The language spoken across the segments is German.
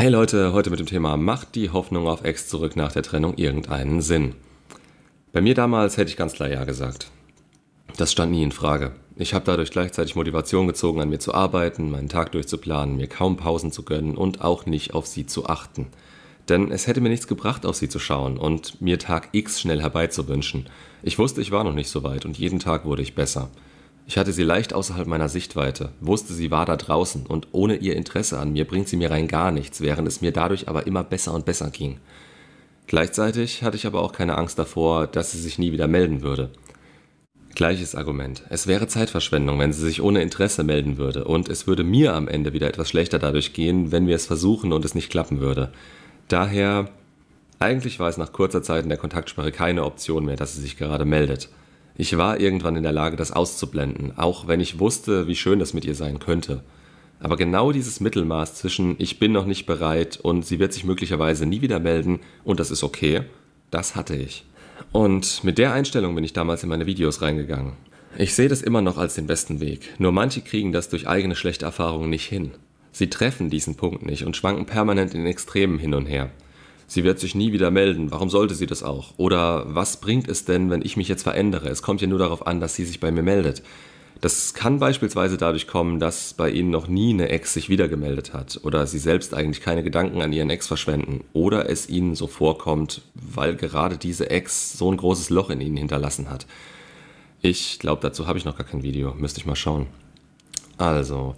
Hey Leute, heute mit dem Thema Macht die Hoffnung auf Ex zurück nach der Trennung irgendeinen Sinn? Bei mir damals hätte ich ganz klar Ja gesagt. Das stand nie in Frage. Ich habe dadurch gleichzeitig Motivation gezogen, an mir zu arbeiten, meinen Tag durchzuplanen, mir kaum Pausen zu gönnen und auch nicht auf sie zu achten. Denn es hätte mir nichts gebracht, auf sie zu schauen und mir Tag X schnell herbeizuwünschen. Ich wusste, ich war noch nicht so weit und jeden Tag wurde ich besser. Ich hatte sie leicht außerhalb meiner Sichtweite, wusste, sie war da draußen und ohne ihr Interesse an mir bringt sie mir rein gar nichts, während es mir dadurch aber immer besser und besser ging. Gleichzeitig hatte ich aber auch keine Angst davor, dass sie sich nie wieder melden würde. Gleiches Argument. Es wäre Zeitverschwendung, wenn sie sich ohne Interesse melden würde, und es würde mir am Ende wieder etwas schlechter dadurch gehen, wenn wir es versuchen und es nicht klappen würde. Daher, eigentlich war es nach kurzer Zeit in der Kontaktsperre keine Option mehr, dass sie sich gerade meldet. Ich war irgendwann in der Lage, das auszublenden, auch wenn ich wusste, wie schön das mit ihr sein könnte. Aber genau dieses Mittelmaß zwischen ich bin noch nicht bereit und sie wird sich möglicherweise nie wieder melden und das ist okay, das hatte ich. Und mit der Einstellung bin ich damals in meine Videos reingegangen. Ich sehe das immer noch als den besten Weg, nur manche kriegen das durch eigene schlechte Erfahrungen nicht hin. Sie treffen diesen Punkt nicht und schwanken permanent in Extremen hin und her. Sie wird sich nie wieder melden, warum sollte sie das auch? Oder was bringt es denn, wenn ich mich jetzt verändere? Es kommt ja nur darauf an, dass sie sich bei mir meldet. Das kann beispielsweise dadurch kommen, dass bei Ihnen noch nie eine Ex sich wieder gemeldet hat oder Sie selbst eigentlich keine Gedanken an Ihren Ex verschwenden oder es Ihnen so vorkommt, weil gerade diese Ex so ein großes Loch in Ihnen hinterlassen hat. Ich glaube, dazu habe ich noch gar kein Video, müsste ich mal schauen. Also,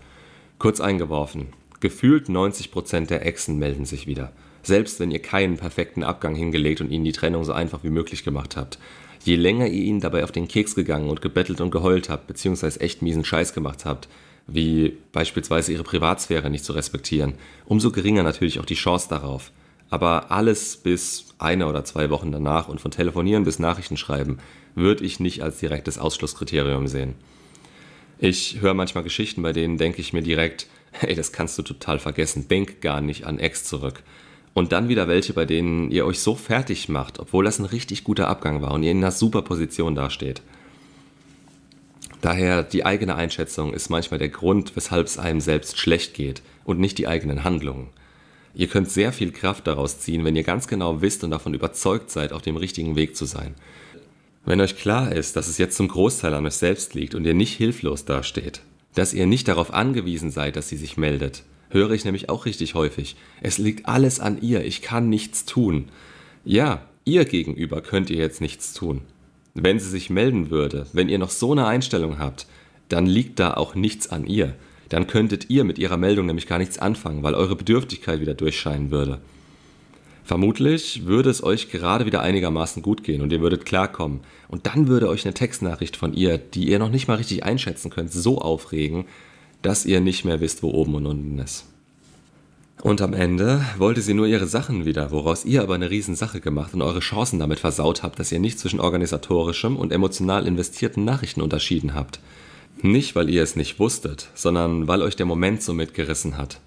kurz eingeworfen, gefühlt 90% der Exen melden sich wieder. Selbst wenn ihr keinen perfekten Abgang hingelegt und ihnen die Trennung so einfach wie möglich gemacht habt. Je länger ihr ihnen dabei auf den Keks gegangen und gebettelt und geheult habt, beziehungsweise echt miesen Scheiß gemacht habt, wie beispielsweise ihre Privatsphäre nicht zu respektieren, umso geringer natürlich auch die Chance darauf. Aber alles bis eine oder zwei Wochen danach und von Telefonieren bis Nachrichtenschreiben würde ich nicht als direktes Ausschlusskriterium sehen. Ich höre manchmal Geschichten, bei denen denke ich mir direkt, hey, das kannst du total vergessen, denk gar nicht an Ex zurück. Und dann wieder welche, bei denen ihr euch so fertig macht, obwohl das ein richtig guter Abgang war und ihr in einer super Position dasteht. Daher die eigene Einschätzung ist manchmal der Grund, weshalb es einem selbst schlecht geht und nicht die eigenen Handlungen. Ihr könnt sehr viel Kraft daraus ziehen, wenn ihr ganz genau wisst und davon überzeugt seid, auf dem richtigen Weg zu sein. Wenn euch klar ist, dass es jetzt zum Großteil an euch selbst liegt und ihr nicht hilflos dasteht, dass ihr nicht darauf angewiesen seid, dass sie sich meldet, höre ich nämlich auch richtig häufig. Es liegt alles an ihr, ich kann nichts tun. Ja, ihr gegenüber könnt ihr jetzt nichts tun. Wenn sie sich melden würde, wenn ihr noch so eine Einstellung habt, dann liegt da auch nichts an ihr. Dann könntet ihr mit ihrer Meldung nämlich gar nichts anfangen, weil eure Bedürftigkeit wieder durchscheinen würde. Vermutlich würde es euch gerade wieder einigermaßen gut gehen und ihr würdet klarkommen. Und dann würde euch eine Textnachricht von ihr, die ihr noch nicht mal richtig einschätzen könnt, so aufregen, dass ihr nicht mehr wisst, wo oben und unten ist. Und am Ende wollte sie nur ihre Sachen wieder, woraus ihr aber eine Riesensache gemacht und eure Chancen damit versaut habt, dass ihr nicht zwischen organisatorischem und emotional investierten Nachrichten unterschieden habt. Nicht, weil ihr es nicht wusstet, sondern weil euch der Moment so mitgerissen hat.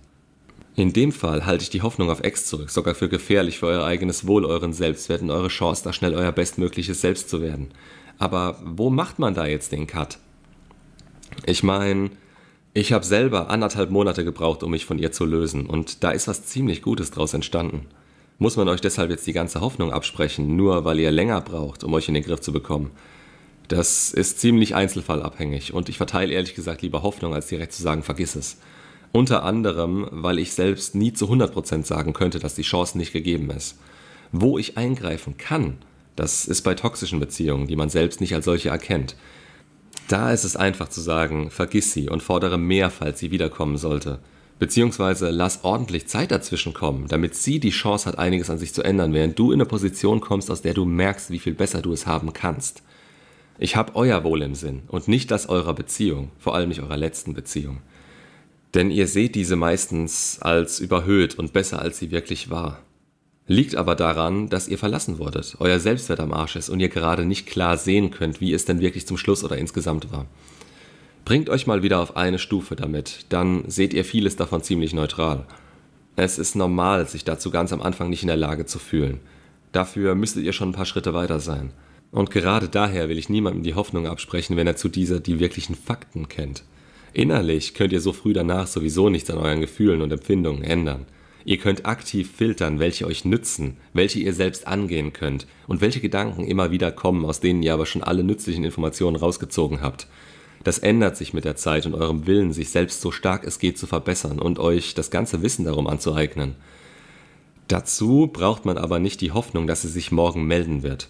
In dem Fall halte ich die Hoffnung auf Ex zurück, sogar für gefährlich für euer eigenes Wohl, euren Selbstwert und eure Chance, da schnell euer bestmögliches Selbst zu werden. Aber wo macht man da jetzt den Cut? Ich meine, ich habe selber anderthalb Monate gebraucht, um mich von ihr zu lösen, und da ist was ziemlich Gutes draus entstanden. Muss man euch deshalb jetzt die ganze Hoffnung absprechen, nur weil ihr länger braucht, um euch in den Griff zu bekommen? Das ist ziemlich einzelfallabhängig und ich verteile ehrlich gesagt lieber Hoffnung, als direkt zu sagen, vergiss es. Unter anderem, weil ich selbst nie zu 100% sagen könnte, dass die Chance nicht gegeben ist. Wo ich eingreifen kann, das ist bei toxischen Beziehungen, die man selbst nicht als solche erkennt. Da ist es einfach zu sagen, vergiss sie und fordere mehr, falls sie wiederkommen sollte. Beziehungsweise lass ordentlich Zeit dazwischen kommen, damit sie die Chance hat, einiges an sich zu ändern, während du in eine Position kommst, aus der du merkst, wie viel besser du es haben kannst. Ich habe euer Wohl im Sinn und nicht das eurer Beziehung, vor allem nicht eurer letzten Beziehung. Denn ihr seht diese meistens als überhöht und besser, als sie wirklich war. Liegt aber daran, dass ihr verlassen wurdet, euer Selbstwert am Arsch ist und ihr gerade nicht klar sehen könnt, wie es denn wirklich zum Schluss oder insgesamt war. Bringt euch mal wieder auf eine Stufe damit, dann seht ihr vieles davon ziemlich neutral. Es ist normal, sich dazu ganz am Anfang nicht in der Lage zu fühlen. Dafür müsstet ihr schon ein paar Schritte weiter sein. Und gerade daher will ich niemandem die Hoffnung absprechen, wenn er zu dieser die wirklichen Fakten kennt. Innerlich könnt ihr so früh danach sowieso nichts an euren Gefühlen und Empfindungen ändern. Ihr könnt aktiv filtern, welche euch nützen, welche ihr selbst angehen könnt und welche Gedanken immer wieder kommen, aus denen ihr aber schon alle nützlichen Informationen rausgezogen habt. Das ändert sich mit der Zeit und eurem Willen, sich selbst so stark es geht zu verbessern und euch das ganze Wissen darum anzueignen. Dazu braucht man aber nicht die Hoffnung, dass sie sich morgen melden wird.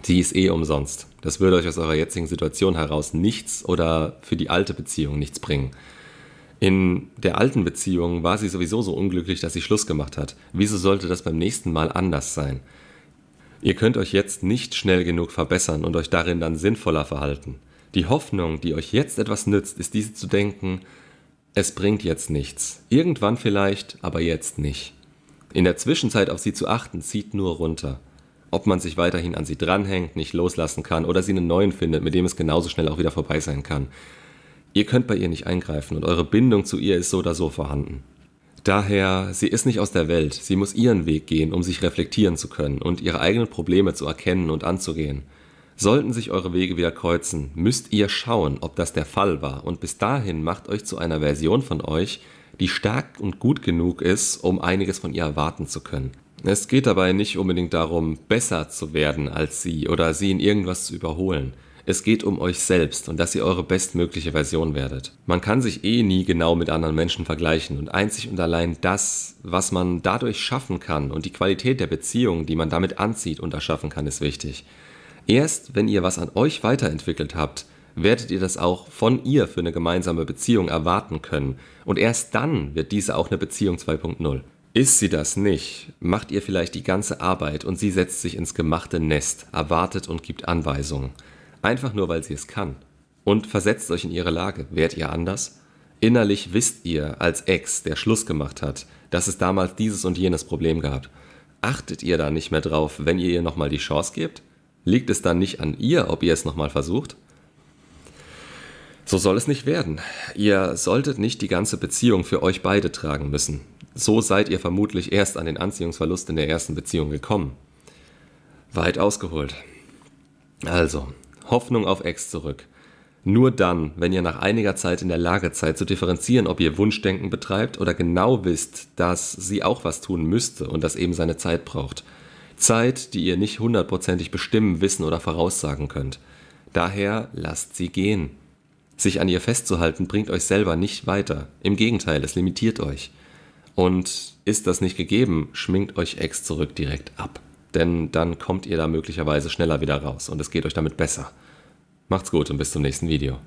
Sie ist eh umsonst. Das würde euch aus eurer jetzigen Situation heraus nichts oder für die alte Beziehung nichts bringen. In der alten Beziehung war sie sowieso so unglücklich, dass sie Schluss gemacht hat. Wieso sollte das beim nächsten Mal anders sein? Ihr könnt euch jetzt nicht schnell genug verbessern und euch darin dann sinnvoller verhalten. Die Hoffnung, die euch jetzt etwas nützt, ist diese zu denken, es bringt jetzt nichts. Irgendwann vielleicht, aber jetzt nicht. In der Zwischenzeit auf sie zu achten, zieht nur runter. Ob man sich weiterhin an sie dranhängt, nicht loslassen kann oder sie einen neuen findet, mit dem es genauso schnell auch wieder vorbei sein kann. Ihr könnt bei ihr nicht eingreifen und eure Bindung zu ihr ist so oder so vorhanden. Daher, sie ist nicht aus der Welt, sie muss ihren Weg gehen, um sich reflektieren zu können und ihre eigenen Probleme zu erkennen und anzugehen. Sollten sich eure Wege wieder kreuzen, müsst ihr schauen, ob das der Fall war und bis dahin macht euch zu einer Version von euch, die stark und gut genug ist, um einiges von ihr erwarten zu können. Es geht dabei nicht unbedingt darum, besser zu werden als sie oder sie in irgendwas zu überholen. Es geht um euch selbst und dass ihr eure bestmögliche Version werdet. Man kann sich eh nie genau mit anderen Menschen vergleichen und einzig und allein das, was man dadurch schaffen kann und die Qualität der Beziehung, die man damit anzieht und erschaffen kann, ist wichtig. Erst wenn ihr was an euch weiterentwickelt habt, werdet ihr das auch von ihr für eine gemeinsame Beziehung erwarten können und erst dann wird diese auch eine Beziehung 2.0. Ist sie das nicht, macht ihr vielleicht die ganze Arbeit und sie setzt sich ins gemachte Nest, erwartet und gibt Anweisungen. Einfach nur, weil sie es kann. Und versetzt euch in ihre Lage. Wärt ihr anders? Innerlich wisst ihr als Ex, der Schluss gemacht hat, dass es damals dieses und jenes Problem gab. Achtet ihr da nicht mehr drauf, wenn ihr ihr nochmal die Chance gebt? Liegt es dann nicht an ihr, ob ihr es nochmal versucht? So soll es nicht werden. Ihr solltet nicht die ganze Beziehung für euch beide tragen müssen. So seid ihr vermutlich erst an den Anziehungsverlust in der ersten Beziehung gekommen. Weit ausgeholt. Also, Hoffnung auf Ex zurück. Nur dann, wenn ihr nach einiger Zeit in der Lage seid zu differenzieren, ob ihr Wunschdenken betreibt oder genau wisst, dass sie auch was tun müsste und das eben seine Zeit braucht. Zeit, die ihr nicht hundertprozentig bestimmen, wissen oder voraussagen könnt. Daher lasst sie gehen. Sich an ihr festzuhalten bringt euch selber nicht weiter. Im Gegenteil, es limitiert euch. Und ist das nicht gegeben, schminkt euch Ex zurück direkt ab denn dann kommt ihr da möglicherweise schneller wieder raus und es geht euch damit besser. Macht's gut und bis zum nächsten Video.